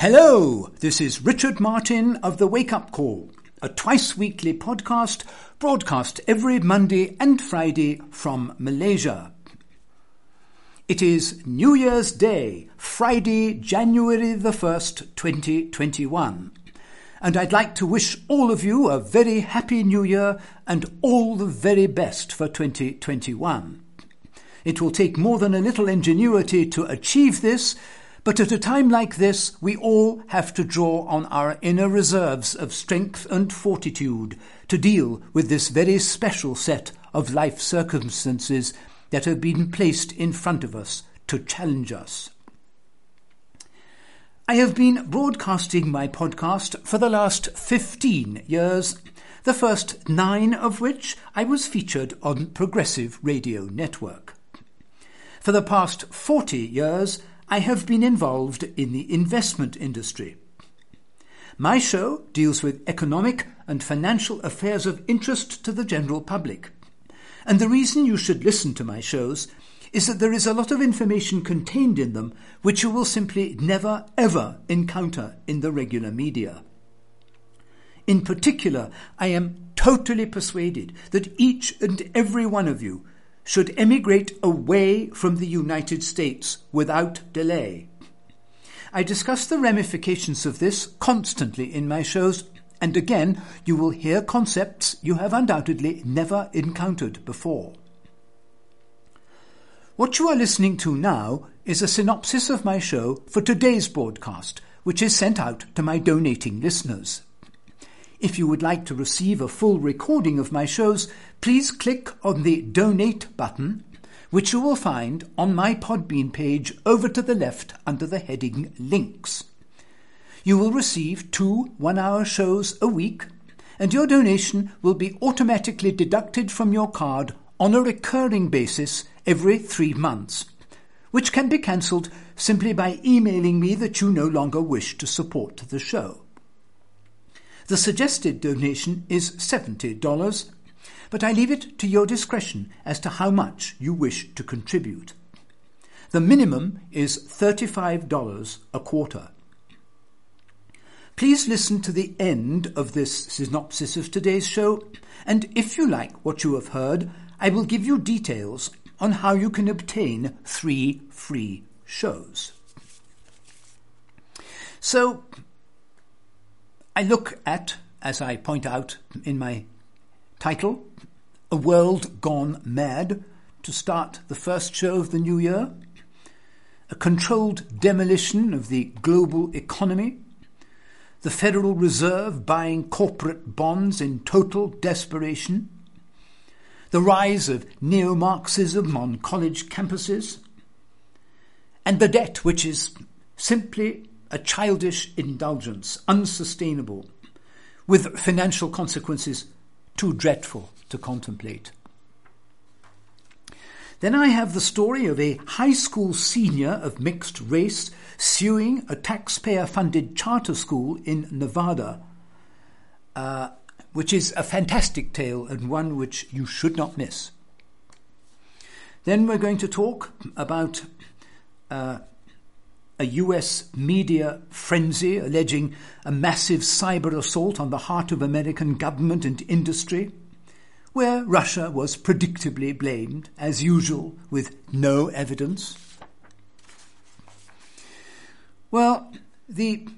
Hello, this is Richard Martin of The Wake Up Call, a twice weekly podcast broadcast every Monday and Friday from Malaysia. It is New Year's Day, Friday, January the 1st, 2021. And I'd like to wish all of you a very happy New Year and all the very best for 2021. It will take more than a little ingenuity to achieve this, but at a time like this, we all have to draw on our inner reserves of strength and fortitude to deal with this very special set of life circumstances that have been placed in front of us to challenge us. I have been broadcasting my podcast for the last 15 years, the first nine of which I was featured on Progressive Radio Network. For the past 40 years, I have been involved in the investment industry. My show deals with economic and financial affairs of interest to the general public. And the reason you should listen to my shows is that there is a lot of information contained in them which you will simply never ever encounter in the regular media. In particular, I am totally persuaded that each and every one of you should emigrate away from the United States without delay. I discuss the ramifications of this constantly in my shows, and again, you will hear concepts you have undoubtedly never encountered before. What you are listening to now is a synopsis of my show for today's broadcast, which is sent out to my donating listeners. If you would like to receive a full recording of my shows, please click on the Donate button, which you will find on my Podbean page over to the left under the heading Links. You will receive two one hour shows a week, and your donation will be automatically deducted from your card on a recurring basis every three months, which can be cancelled simply by emailing me that you no longer wish to support the show. The suggested donation is $70, but I leave it to your discretion as to how much you wish to contribute. The minimum is $35 a quarter. Please listen to the end of this synopsis of today's show, and if you like what you have heard, I will give you details on how you can obtain three free shows. So, I look at, as I point out in my title, A World Gone Mad, to start the first show of the new year, a controlled demolition of the global economy, the Federal Reserve buying corporate bonds in total desperation, the rise of neo Marxism on college campuses, and the debt which is simply a childish indulgence, unsustainable, with financial consequences too dreadful to contemplate. Then I have the story of a high school senior of mixed race suing a taxpayer funded charter school in Nevada, uh, which is a fantastic tale and one which you should not miss. Then we're going to talk about uh, a US media frenzy alleging a massive cyber assault on the heart of American government and industry, where Russia was predictably blamed, as usual, with no evidence. Well, the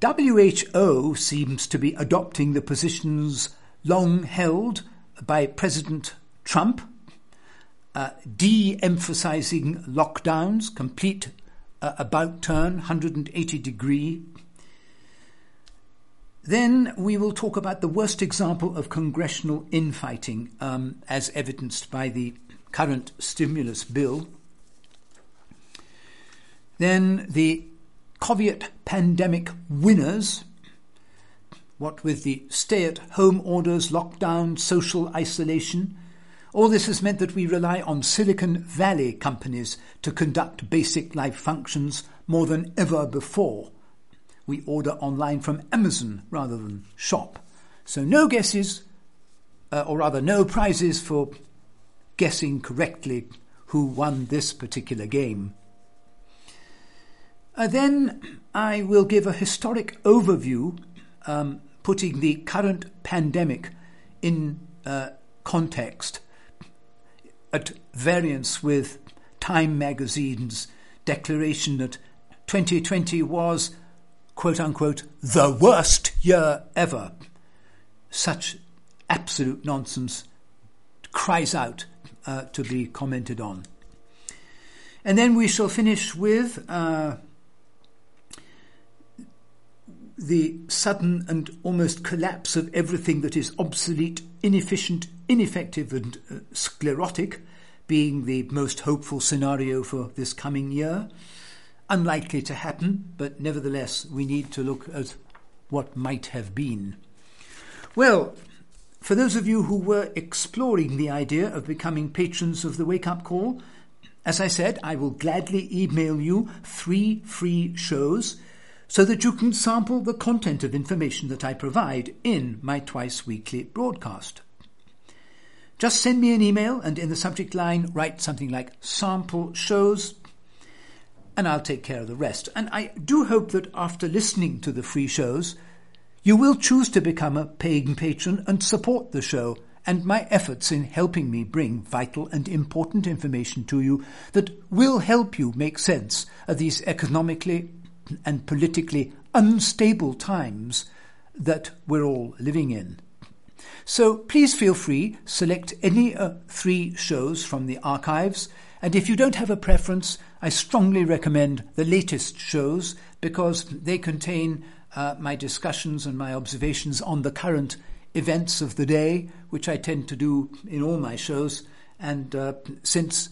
WHO seems to be adopting the positions long held by President Trump, uh, de emphasizing lockdowns, complete uh, about turn, 180 degree. Then we will talk about the worst example of congressional infighting, um, as evidenced by the current stimulus bill. Then the COVID pandemic winners, what with the stay at home orders, lockdown, social isolation, all this has meant that we rely on Silicon Valley companies to conduct basic life functions more than ever before. We order online from Amazon rather than shop. So no guesses, uh, or rather no prizes for guessing correctly who won this particular game. Uh, then I will give a historic overview, um, putting the current pandemic in uh, context at variance with Time magazine's declaration that 2020 was, quote unquote, the worst year ever. Such absolute nonsense cries out uh, to be commented on. And then we shall finish with uh, the sudden and almost collapse of everything that is obsolete, inefficient, ineffective, and uh, sclerotic, being the most hopeful scenario for this coming year. Unlikely to happen, but nevertheless, we need to look at what might have been. Well, for those of you who were exploring the idea of becoming patrons of the Wake Up Call, as I said, I will gladly email you three free shows so that you can sample the content of information that I provide in my twice weekly broadcast. Just send me an email and in the subject line write something like sample shows and I'll take care of the rest. And I do hope that after listening to the free shows, you will choose to become a paying patron and support the show and my efforts in helping me bring vital and important information to you that will help you make sense of these economically and politically unstable times that we're all living in. So please feel free, select any uh, three shows from the archives, and if you don't have a preference, I strongly recommend the latest shows because they contain uh, my discussions and my observations on the current events of the day, which I tend to do in all my shows. And uh, since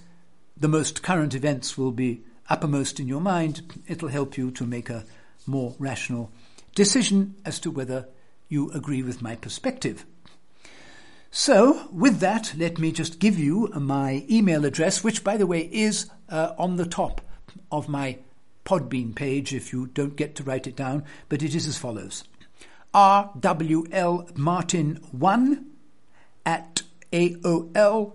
the most current events will be uppermost in your mind, it'll help you to make a more rational decision as to whether you agree with my perspective. So, with that, let me just give you my email address, which, by the way, is uh, on the top of my Podbean page if you don't get to write it down, but it is as follows rwlmartin1 at aol.com.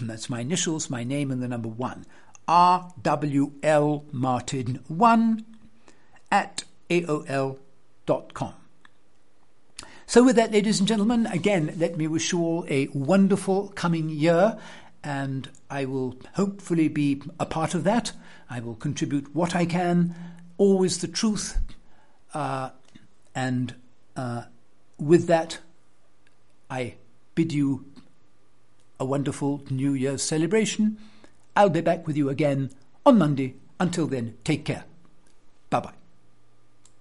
That's my initials, my name, and the number one. Rwlmartin1 at aol.com. So, with that, ladies and gentlemen, again, let me wish you all a wonderful coming year, and I will hopefully be a part of that. I will contribute what I can, always the truth. Uh, and uh, with that, I bid you a wonderful New Year's celebration. I'll be back with you again on Monday. Until then, take care. Bye bye.